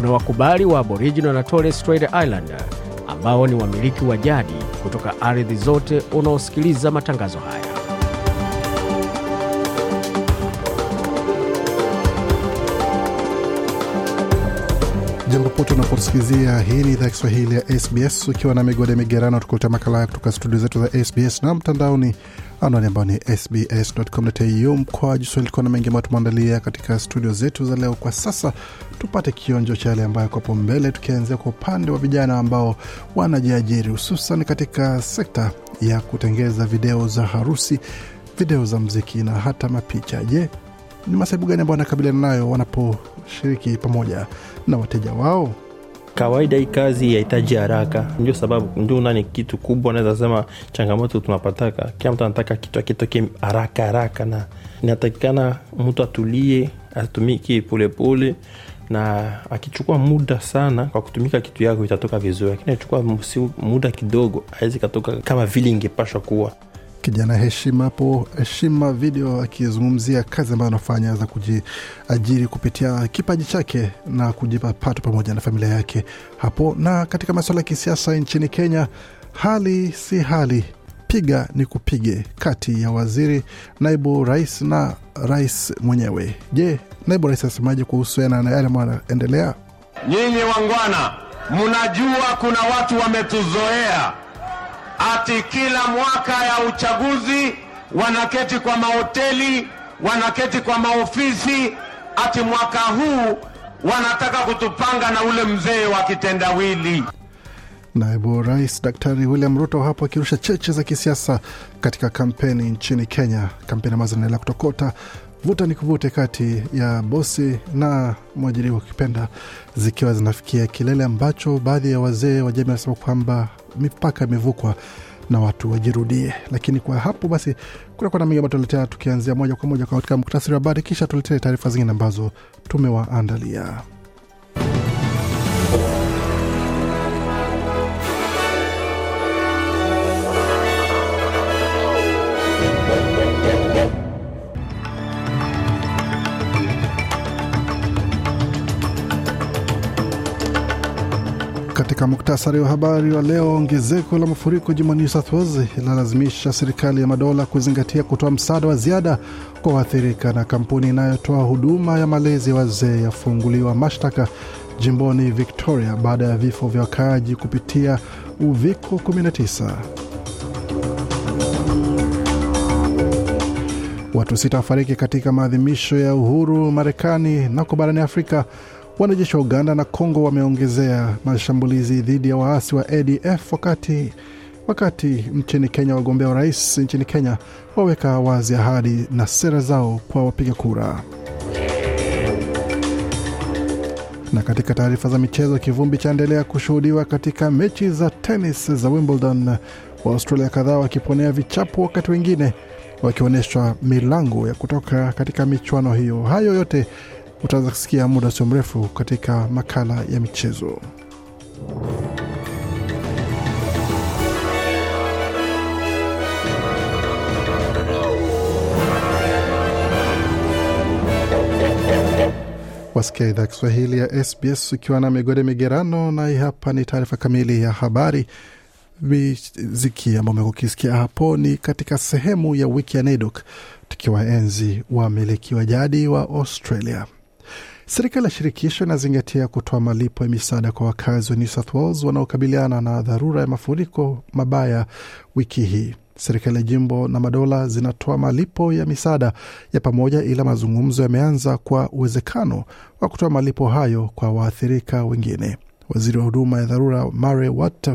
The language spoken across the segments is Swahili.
kuna wakubali wa aboriginal na torres strait islander ambao ni wamiliki wa jadi kutoka ardhi zote unaosikiliza matangazo haya. Jambo pote unaposikizia hii ni idhaa ya kiswahili ya sbs ukiwa na migode migerano tukuleta makala kutoka studio zetu za sbs na mtandaoni anwani ambao ni sbs.com.au mkwa jiswahili kuwa na mengi ambayo tumeandalia katika studio zetu za leo kwa sasa. Tupate kionjo cha yale ambayo kwapo mbele tukianzia kwa upande wa vijana ambao wanajiajiri hususan katika sekta ya kutengeza video za harusi video za mziki na hata mapicha. Je ni masaibu gani ambao wanakabiliana nayo wanaposhiriki pamoja na wateja wao kawaida hii kazi yahitaji haraka. Ndio sababu ndio nani kitu kubwa naweza sema changamoto tunapataka. Kila mtu anataka kitu akitoke haraka haraka na inatakikana mtu atulie atumike polepole na akichukua muda sana kwa kutumika kitu yako itatoka vizuri. Lakini akichukua muda kidogo awezi katoka kama vile ingepashwa kuwa kijana heshima hapo heshima video akizungumzia kazi ambayo anafanya za kujiajiri kupitia kipaji chake na kujipa pato pamoja na familia yake hapo. Na katika masuala ya kisiasa nchini kenya hali si hali piga ni kupige kati ya waziri naibu rais na rais mwenyewe. Je naibu rais anasemaji kuhusiana na yale ambayo yanaendelea? Nyinyi wangwana mnajua kuna watu wametuzoea ati kila mwaka ya uchaguzi wanaketi kwa mahoteli, wanaketi kwa maofisi, ati mwaka huu wanataka kutupanga na ule mzee wa kitendawili. Naibu Rais Daktari William Ruto hapo akirusha cheche za kisiasa katika kampeni nchini Kenya, kampeni ambazo zinaendelea kutokota vuta ni kuvute kati ya bosi na mwajiriwa ukipenda, zikiwa zinafikia kilele ambacho baadhi ya wazee wa jamii wanasema kwamba mipaka imevukwa na watu wajirudie. Lakini kwa hapo basi, kunakuwa na mengi ambayo tunaletea, tukianzia moja kwa moja katika muktasari wa habari, kisha tuletee taarifa zingine ambazo tumewaandalia. Katika muktasari wa habari wa leo, ongezeko la mafuriko jimboni New South Wales linalazimisha serikali ya madola kuzingatia kutoa msaada wa ziada kwa waathirika, na kampuni inayotoa huduma ya malezi ya wazee yafunguliwa mashtaka jimboni Victoria baada ya vifo vya wakaaji kupitia uviko 19. Watu sita wafariki katika maadhimisho ya uhuru Marekani. Nako barani Afrika, wanajeshi wa Uganda na Kongo wameongezea mashambulizi dhidi ya waasi wa ADF wakati wakati nchini Kenya wagombea urais nchini Kenya waweka wazi ahadi na sera zao kwa wapiga kura. Na katika taarifa za michezo, kivumbi chaendelea kushuhudiwa katika mechi za tenis za Wimbledon, wa Australia kadhaa wakiponea vichapo, wakati wengine wakionyeshwa milango ya kutoka katika michuano hiyo. Hayo yote utaweza kusikia muda sio mrefu katika makala ya michezo. Wasikia idhaa Kiswahili ya SBS ukiwa na migode migerano, na hapa ni taarifa kamili ya habari. Miziki ambao umekuwa ukisikia hapo ni katika sehemu ya wiki ya NAIDOC tukiwaenzi wamiliki wa jadi wa Australia. Serikali ya shirikisho inazingatia kutoa malipo ya misaada kwa wakazi wa New South Wales wanaokabiliana na dharura ya mafuriko mabaya wiki hii. Serikali ya jimbo na madola zinatoa malipo ya misaada ya pamoja, ila mazungumzo yameanza kwa uwezekano wa kutoa malipo hayo kwa waathirika wengine. Waziri wa huduma ya dharura Murray Watt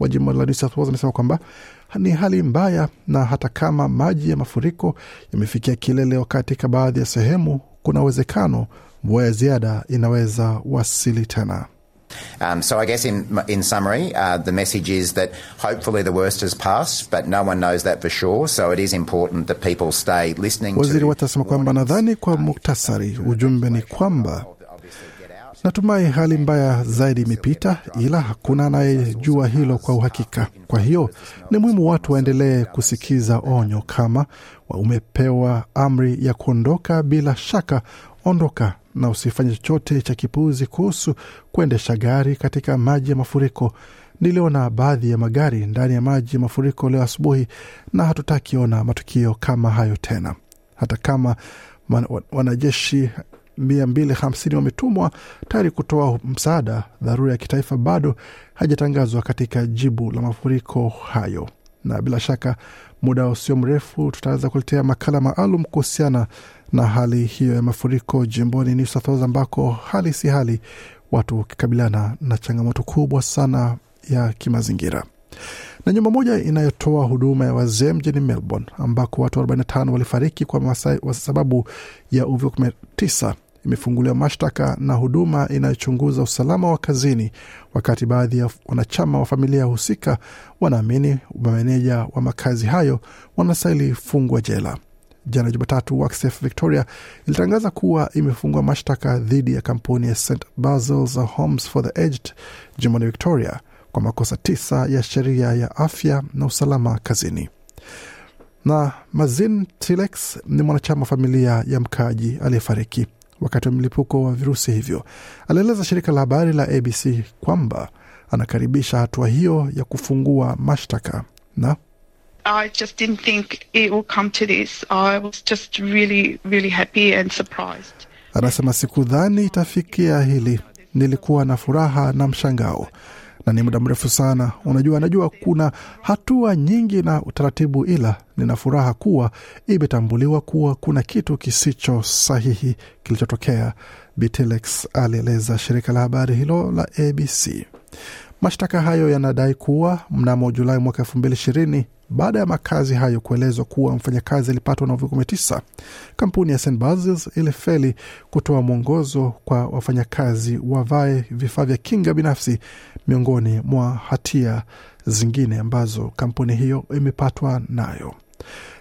wa jimbo la New South Wales amesema kwamba ni hali mbaya, na hata kama maji ya mafuriko yamefikia kilele katika baadhi ya sehemu, kuna uwezekano mvua ya ziada inaweza wasili tena. Um, so I guess in, in summary, uh, the message is that hopefully the worst has passed, but no one knows that for sure. So it is important that people stay listening Waziri watasema kwamba nadhani kwa muktasari ujumbe ni kwamba natumai hali mbaya zaidi imepita, ila hakuna anayejua hilo kwa uhakika. Kwa hiyo ni muhimu watu waendelee kusikiza onyo. Kama umepewa amri ya kuondoka, bila shaka ondoka na usifanye chochote cha kipuuzi kuhusu kuendesha gari katika maji ya mafuriko. Niliona baadhi ya magari ndani ya maji ya mafuriko leo asubuhi, na hatutakiona matukio kama hayo tena. Hata kama wanajeshi 250 wametumwa tayari kutoa msaada dharura ya kitaifa, bado hajatangazwa katika jibu la mafuriko hayo, na bila shaka muda usio mrefu tutaweza kuletea makala maalum kuhusiana na hali hiyo ya mafuriko jimboni New South Wales, ambako hali si hali, watu wakikabiliana na changamoto kubwa sana ya kimazingira na nyumba moja inayotoa huduma ya wazee mjini Melbourne ambako watu 45 walifariki kwa sababu ya uviko 19 imefunguliwa mashtaka na huduma inayochunguza usalama wa kazini, wakati baadhi ya wanachama wa familia husika wanaamini mameneja wa makazi hayo wanastahili fungwa jela. Jana Jumatatu, WorkSafe Victoria ilitangaza kuwa imefungua mashtaka dhidi ya kampuni ya St Basil's Homes for the Aged jimboni Victoria kwa makosa tisa ya sheria ya afya na usalama kazini. Na Mazin Tilex ni mwanachama wa familia ya mkaaji aliyefariki wakati wa mlipuko wa virusi hivyo. Alieleza shirika la habari la ABC kwamba anakaribisha hatua hiyo ya kufungua mashtaka na I just didn't think it would come to this. I was just really, really happy and surprised. Anasema sikudhani itafikia hili. Nilikuwa na furaha na mshangao, na ni muda mrefu sana. Unajua, najua kuna hatua nyingi na utaratibu, ila nina furaha kuwa imetambuliwa kuwa kuna kitu kisicho sahihi kilichotokea, Bitelex alieleza shirika la habari hilo la ABC. Mashtaka hayo yanadai kuwa mnamo Julai mwaka elfu mbili ishirini baada ya makazi hayo kuelezwa kuwa mfanyakazi alipatwa na uviko 19, kampuni ya St ilifeli kutoa mwongozo kwa wafanyakazi wavae vifaa vya kinga binafsi, miongoni mwa hatia zingine ambazo kampuni hiyo imepatwa nayo.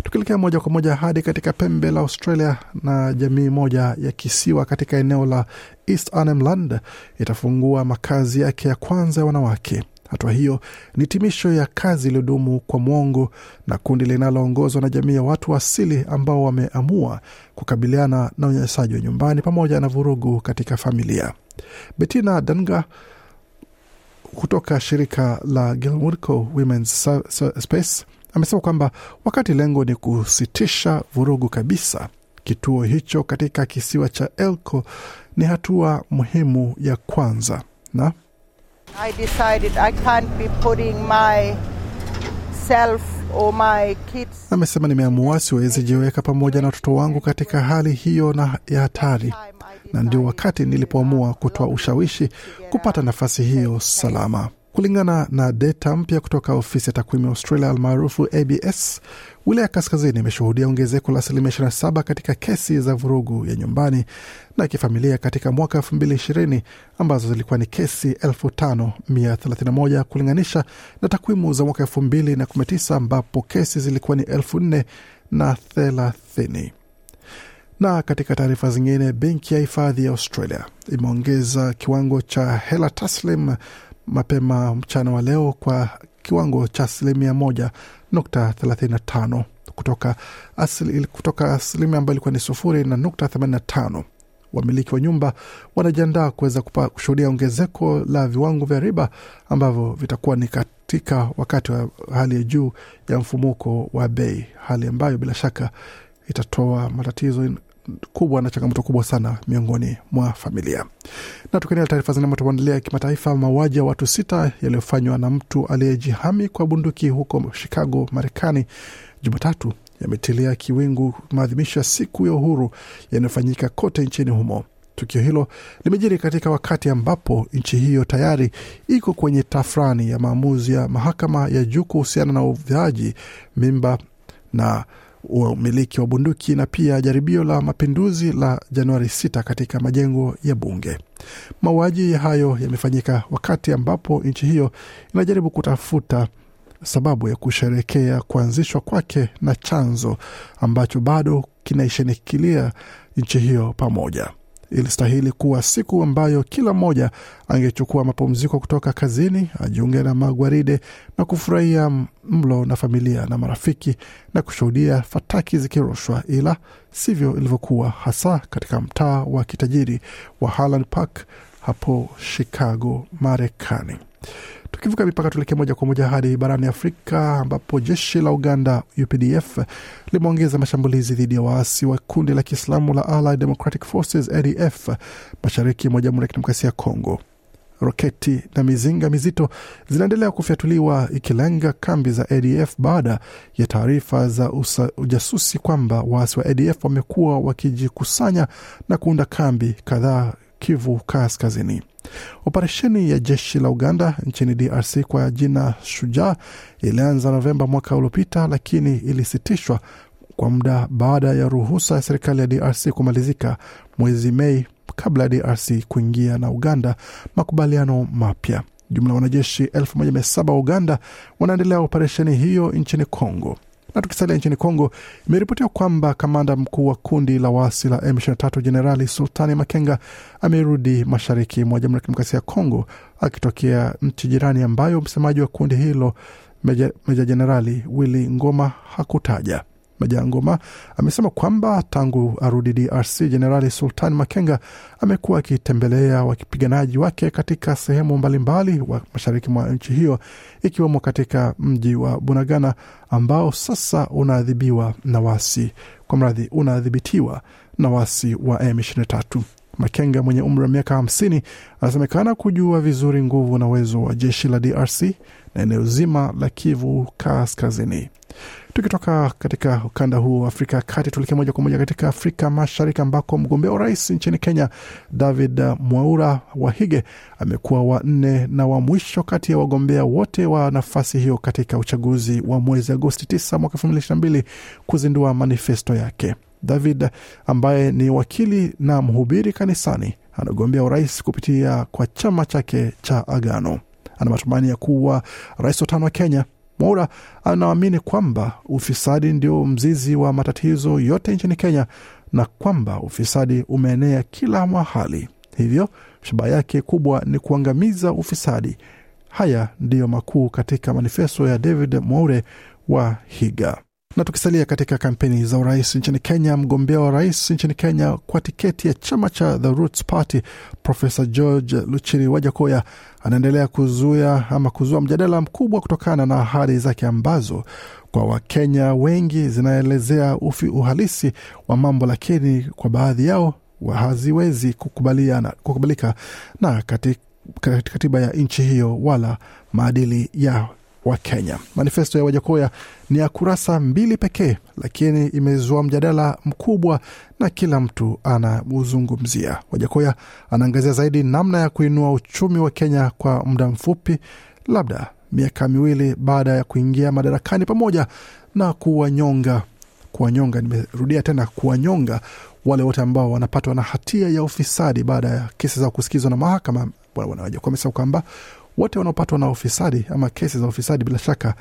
Tukielekea moja kwa moja hadi katika pembe la Australia, na jamii moja ya kisiwa katika eneo la East Arnhem Land itafungua makazi yake ya kwanza ya wanawake. Hatua hiyo ni timisho ya kazi iliyodumu kwa mwongo na kundi linaloongozwa na jamii ya watu asili ambao wameamua kukabiliana na unyanyasaji wa nyumbani pamoja na vurugu katika familia. Betina Danga kutoka shirika la Gilmurco Women's Space amesema kwamba wakati lengo ni kusitisha vurugu kabisa, kituo hicho katika kisiwa cha Elco ni hatua muhimu ya kwanza na I decided I can't be putting myself or my kids. amesema nimeamua siwezi jiweka pamoja na watoto wangu katika hali hiyo na ya hatari, na ndio wakati nilipoamua kutoa ushawishi kupata nafasi hiyo salama. Kulingana na data mpya kutoka ofisi ya takwimu ya Australia almaarufu ABS, wilaya ya kaskazini imeshuhudia ongezeko la asilimia 27 katika kesi za vurugu ya nyumbani na kifamilia katika mwaka 2020 ambazo zilikuwa ni kesi 5131 kulinganisha na takwimu za mwaka 2019 ambapo kesi zilikuwa ni 4030 na katika taarifa zingine, benki ya hifadhi ya Australia imeongeza kiwango cha hela taslim mapema mchana wa leo kwa kiwango cha asilimia moja nukta thelathini na tano kutoka asili, ambayo ilikuwa ni sufuri na nukta themanini na tano. Wamiliki wa nyumba wanajiandaa kuweza kushuhudia ongezeko la viwango vya riba ambavyo vitakuwa ni katika wakati wa hali ya juu ya mfumuko wa bei, hali ambayo bila shaka itatoa matatizo kubwa na changamoto kubwa sana miongoni mwa familia. Na tukiendelea taarifa zingine tumeandalia kimataifa, mauaji ya watu sita yaliyofanywa na mtu aliyejihami kwa bunduki huko Chicago, Marekani Jumatatu yametilia kiwingu maadhimisho ya siku ya uhuru yanayofanyika kote nchini humo. Tukio hilo limejiri katika wakati ambapo nchi hiyo tayari iko kwenye tafrani ya maamuzi ya mahakama ya juu kuhusiana na uvyaji mimba na umiliki wa bunduki na pia jaribio la mapinduzi la Januari 6 katika majengo ya bunge. Mauaji hayo yamefanyika wakati ambapo nchi hiyo inajaribu kutafuta sababu ya kusherekea kuanzishwa kwake na chanzo ambacho bado kinaishinikilia nchi hiyo pamoja. Ilistahili kuwa siku ambayo kila mmoja angechukua mapumziko kutoka kazini, ajiunge na magwaride na kufurahia mlo na familia na marafiki na kushuhudia fataki zikirushwa, ila sivyo ilivyokuwa, hasa katika mtaa wa kitajiri wa Highland Park hapo Chicago, Marekani. Tukivuka mipaka tuelekee moja kwa moja hadi barani Afrika ambapo jeshi la Uganda UPDF limeongeza mashambulizi dhidi ya waasi wa kundi la Kiislamu la Allied Democratic Forces ADF mashariki mwa Jamhuri ya Kidemokrasia ya Kongo. Roketi na mizinga mizito zinaendelea kufyatuliwa ikilenga kambi za ADF baada ya taarifa za usa, ujasusi kwamba waasi wa ADF wamekuwa wakijikusanya na kuunda kambi kadhaa Kivu Kaskazini. Operesheni ya jeshi la Uganda nchini DRC kwa jina Shujaa ilianza Novemba mwaka uliopita, lakini ilisitishwa kwa muda baada ya ruhusa ya serikali ya DRC kumalizika mwezi Mei kabla ya DRC kuingia na Uganda makubaliano mapya. Jumla wanajeshi 1700 wa Uganda wanaendelea operesheni hiyo nchini Congo. Na tukisalia nchini Kongo, imeripotiwa kwamba kamanda mkuu wa kundi la waasi la M23 Jenerali Sultani Makenga amerudi mashariki mwa Jamhuri ya Kidemokrasia ya Kongo akitokea nchi jirani ambayo msemaji wa kundi hilo Meja, Jenerali Willy Ngoma hakutaja. Meja Ngoma amesema kwamba tangu arudi DRC, Jenerali Sultan Makenga amekuwa akitembelea wapiganaji wake katika sehemu mbalimbali wa mashariki mwa nchi hiyo ikiwemo katika mji wa Bunagana ambao sasa unaadhibiwa na wasi kwa mradhi unaadhibitiwa na wasi wa M23. Makenga mwenye umri wa miaka hamsini anasemekana kujua vizuri nguvu na uwezo wa jeshi la DRC na eneo zima la Kivu Kaskazini. Tukitoka katika ukanda huu wa Afrika ya Kati, tuelekee moja kwa moja katika Afrika Mashariki ambako mgombea urais nchini Kenya David Mwaura Wahige amekuwa wa nne na wa mwisho kati ya wagombea wote wa nafasi hiyo katika uchaguzi wa mwezi Agosti 9 mwaka 2022 kuzindua manifesto yake. David ambaye ni wakili na mhubiri kanisani anagombea urais kupitia kwa chama chake cha Agano. Ana matumaini ya kuwa rais wa tano wa Kenya. Mwaura anaamini kwamba ufisadi ndio mzizi wa matatizo yote nchini Kenya na kwamba ufisadi umeenea kila mahali, hivyo shabaha yake kubwa ni kuangamiza ufisadi. Haya ndiyo makuu katika manifesto ya David Mwaure wa Higa. Na tukisalia katika kampeni za urais nchini Kenya, mgombea wa rais nchini Kenya kwa tiketi ya chama cha The Roots Party Profesa George Luchiri Wajakoya anaendelea kuzuia ama kuzua mjadala mkubwa kutokana na ahadi zake ambazo kwa Wakenya wengi zinaelezea ufi uhalisi wa mambo, lakini kwa baadhi yao haziwezi kukubalika na katika katiba ya nchi hiyo wala maadili ya wa Kenya. Manifesto ya Wajakoya ni ya kurasa mbili pekee, lakini imezua mjadala mkubwa na kila mtu anauzungumzia. Wajakoya anaangazia zaidi namna ya kuinua uchumi wa Kenya kwa muda mfupi, labda miaka miwili baada ya kuingia madarakani, pamoja na kuwanyonga kuwanyonga, nimerudia tena, kuwanyonga wale wote ambao wanapatwa na hatia ya ufisadi baada ya kesi zao kusikizwa na mahakama. Wajakoya amesema kwamba wote wanaopatwa na ufisadi ama kesi za ufisadi, bila shaka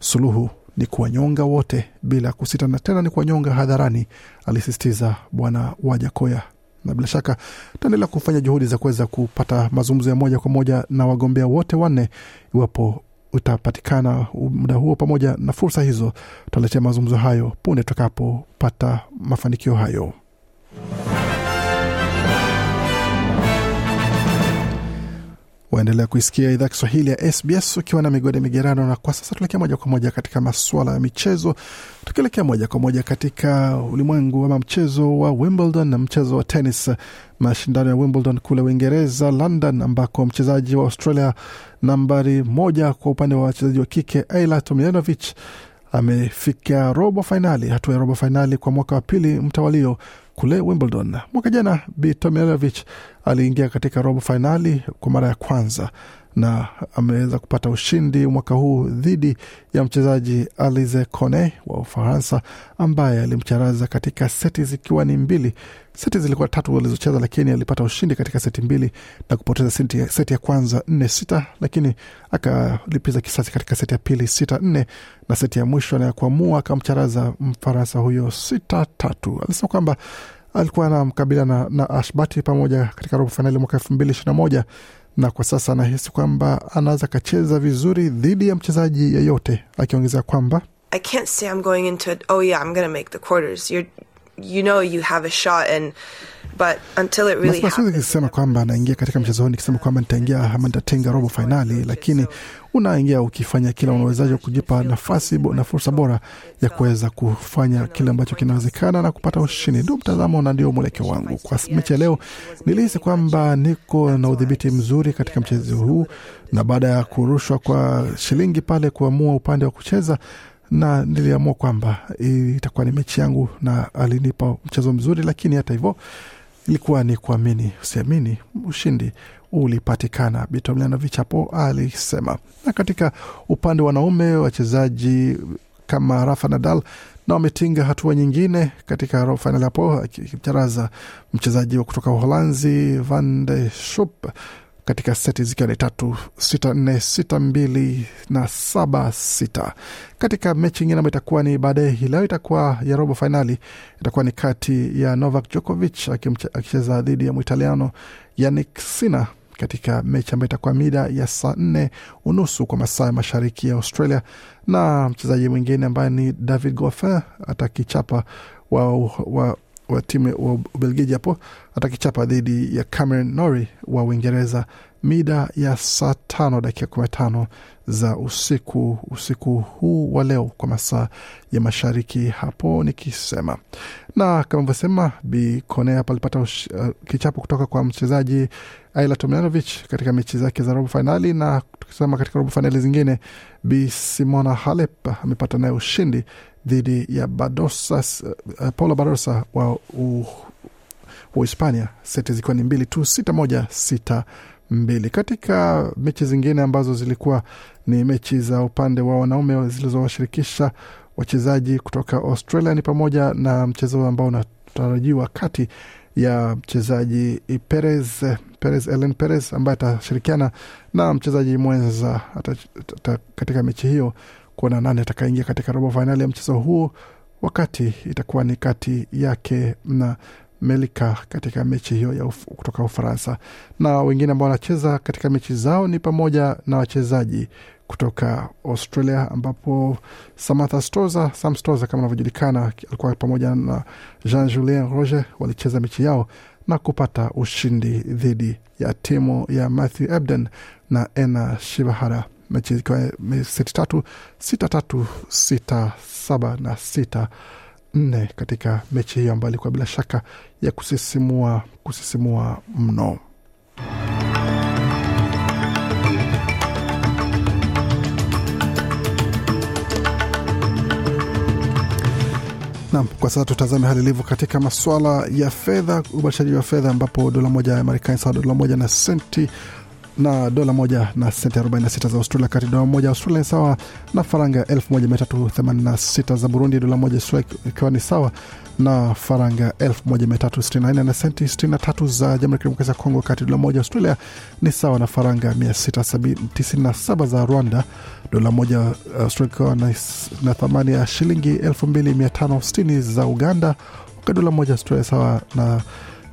suluhu ni kuwanyonga wote bila kusita, na tena ni kuwanyonga hadharani, alisisitiza Bwana Wajakoya. Na bila shaka tutaendelea kufanya juhudi za kuweza kupata mazungumzo ya moja kwa moja na wagombea wote wanne, iwapo utapatikana muda huo pamoja na fursa hizo, tutaletea mazungumzo hayo punde tutakapopata mafanikio hayo. Waendelea kuisikia idhaa Kiswahili ya SBS ukiwa na migode migerano. Na kwa sasa tuelekea moja kwa moja katika masuala ya michezo, tukielekea moja kwa moja katika ulimwengu ama mchezo wa Wimbledon na mchezo wa tenis, mashindano ya Wimbledon kule Uingereza, London, ambako mchezaji wa Australia nambari moja kwa upande wa wachezaji wa kike Ayla Tomljanovic amefika robo fainali, hatua ya robo fainali kwa mwaka wa pili mtawalio kule Wimbledon. Mwaka jana Bi Tomljanovic aliingia katika robo fainali kwa mara ya kwanza na ameweza kupata ushindi mwaka huu dhidi ya mchezaji Alize Cornet wa Ufaransa ambaye alimcharaza katika seti zikiwa ni mbili. Seti zilikuwa tatu walizocheza, lakini alipata ushindi katika seti mbili na kupoteza seti ya, seti ya kwanza nne sita, lakini akalipiza kisasi katika seti ya pili sita nne, na seti ya mwisho na ya kuamua akamcharaza Mfaransa huyo sita tatu. Alisema kwamba alikuwa anamkabila na, na Ashbati pamoja katika robo fainali mwaka elfu mbili ishirini na moja na kwa sasa anahisi kwamba anaweza akacheza vizuri dhidi ya mchezaji yeyote, akiongezea kwamba I can't say I'm going into it, oh yeah, I'm gonna make the quarters. You're, you know you have a shot and but until it really Nasema kisema kwamba anaingia katika mchezo huu nikisema kwamba nitaingia ama nitatenga robo fainali, lakini unaingia ukifanya kila unawezaji kujipa nafasi bo- na fursa bora ya kuweza kufanya kile ambacho kinawezekana na kupata ushindi. Ndio mtazamo na ndio mwelekeo wangu kwa mechi ya leo. Nilihisi kwamba niko na udhibiti mzuri katika mchezo huu, na baada ya kurushwa kwa shilingi pale kuamua upande wa kucheza na niliamua kwamba itakuwa ni mechi yangu, na alinipa mchezo mzuri, lakini hata hivyo ilikuwa ni kuamini usiamini, ushindi ulipatikana, Bitomljanovic hapo alisema. Na katika upande wa wanaume, wachezaji kama Rafa Nadal na wametinga hatua nyingine katika robo fainali hapo, akimcharaza mchezaji wa kutoka Uholanzi Van de Schop katika seti zikiwa ni tatu sita nne sita mbili na saba sita. Katika mechi ingine ambayo itakuwa ni baadaye hii leo itakuwa ya robo fainali, itakuwa ni kati ya Novak Djokovic akicheza dhidi ya Mwitaliano Yannick Sinner katika mechi ambayo itakuwa mida ya saa nne unusu kwa masaa ya mashariki ya Australia, na mchezaji mwingine ambaye ni David Goffin atakichapa wa, wa wa timu wa Ubelgiji hapo atakichapa dhidi ya Cameron Norrie wa Uingereza mida ya saa tano dakika kumi tano za usiku usiku huu wa leo kwa masaa ya mashariki hapo nikisema. Na kama vyosema, Bi Kone hapa uh, kichapo kutoka kwa mchezaji Ayla Tomljanovic katika mechi zake za robo fainali, na tukisema katika robo fainali zingine, Bi Simona Halep amepata naye ushindi dhidi ya Badosas, uh, Paula Badosa wa u, wa seti zikiwa ni mbili tu, sita moja, sita mbili. Katika mechi zingine ambazo zilikuwa ni mechi za upande wa wanaume zilizowashirikisha wachezaji kutoka Australia ni pamoja na mchezo ambao unatarajiwa kati ya mchezaji Perez, Perez Ellen Perez ambaye atashirikiana na mchezaji mwenza ata, katika mechi hiyo kuona nani atakaingia katika robo fainali ya mchezo huo, wakati itakuwa ni kati yake na Melika katika mechi hiyo ya uf, kutoka Ufaransa. Na wengine ambao wanacheza katika mechi zao ni pamoja na wachezaji kutoka Australia, ambapo Samantha Stoza, Sam Stoza kama anavyojulikana, alikuwa pamoja na Jean Julien Roger walicheza mechi yao na kupata ushindi dhidi ya timu ya Matthew Ebden na Ena Shibahara mechi ikiwa seti tatu sita tatu sita saba na sita nne katika mechi hiyo ambayo ilikuwa bila shaka ya kusisimua kusisimua mno. Nam, kwa sasa tutazame hali ilivyo katika masuala ya fedha, ubadilishaji wa fedha, ambapo dola moja ya Marekani sawa dola moja na senti na dola moja na senti 46 za Australia, wakati dola moja Australia ni sawa na faranga 1386 za Burundi, dola moja ikiwa ni sawa na faranga 1364 na senti 63 za Jamhuri ya Kidemokrasia ya Kongo, wakati dola moja Australia ni sawa na faranga 697 za Rwanda, dola moja Australia ikiwa na, na thamani ya shilingi 2560 za Uganda, wakati dola moja Australia sawa na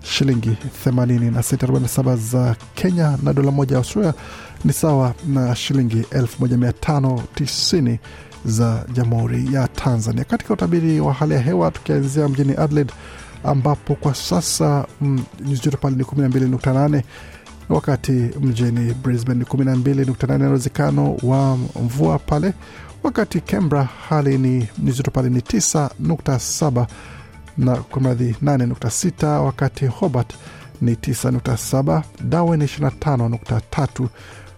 shilingi 80 na 47 za Kenya, na dola moja ya Australia ni sawa na shilingi 1590 za Jamhuri ya Tanzania. Katika utabiri wa hali ya hewa, tukianzia mjini Adelaide ambapo kwa sasa nyuzi joto pale ni 12.8 wakati mjini Brisbane ni 12.8 na uwezekano wa mvua pale, wakati Canberra hali ni nyuzi joto pale ni 9.7 na kwa mradhi 8.6 wakati Hobart ni 9.7, Darwin ni 25.3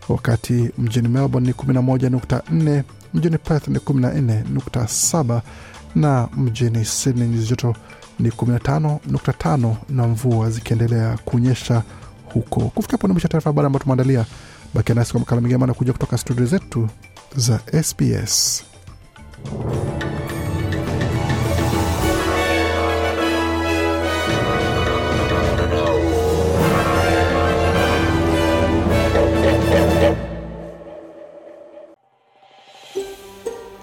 wakati mjini Melbourne ni 11.4, mjini Perth ni 14.7 na mjini Sydney nyuzi ni 15.5 na mvua zikiendelea kunyesha huko. Kufikia hapo ni taarifa habari ambayo tumeandalia. Bakia nasi kwa makala mengine anakuja kutoka studio zetu za SBS.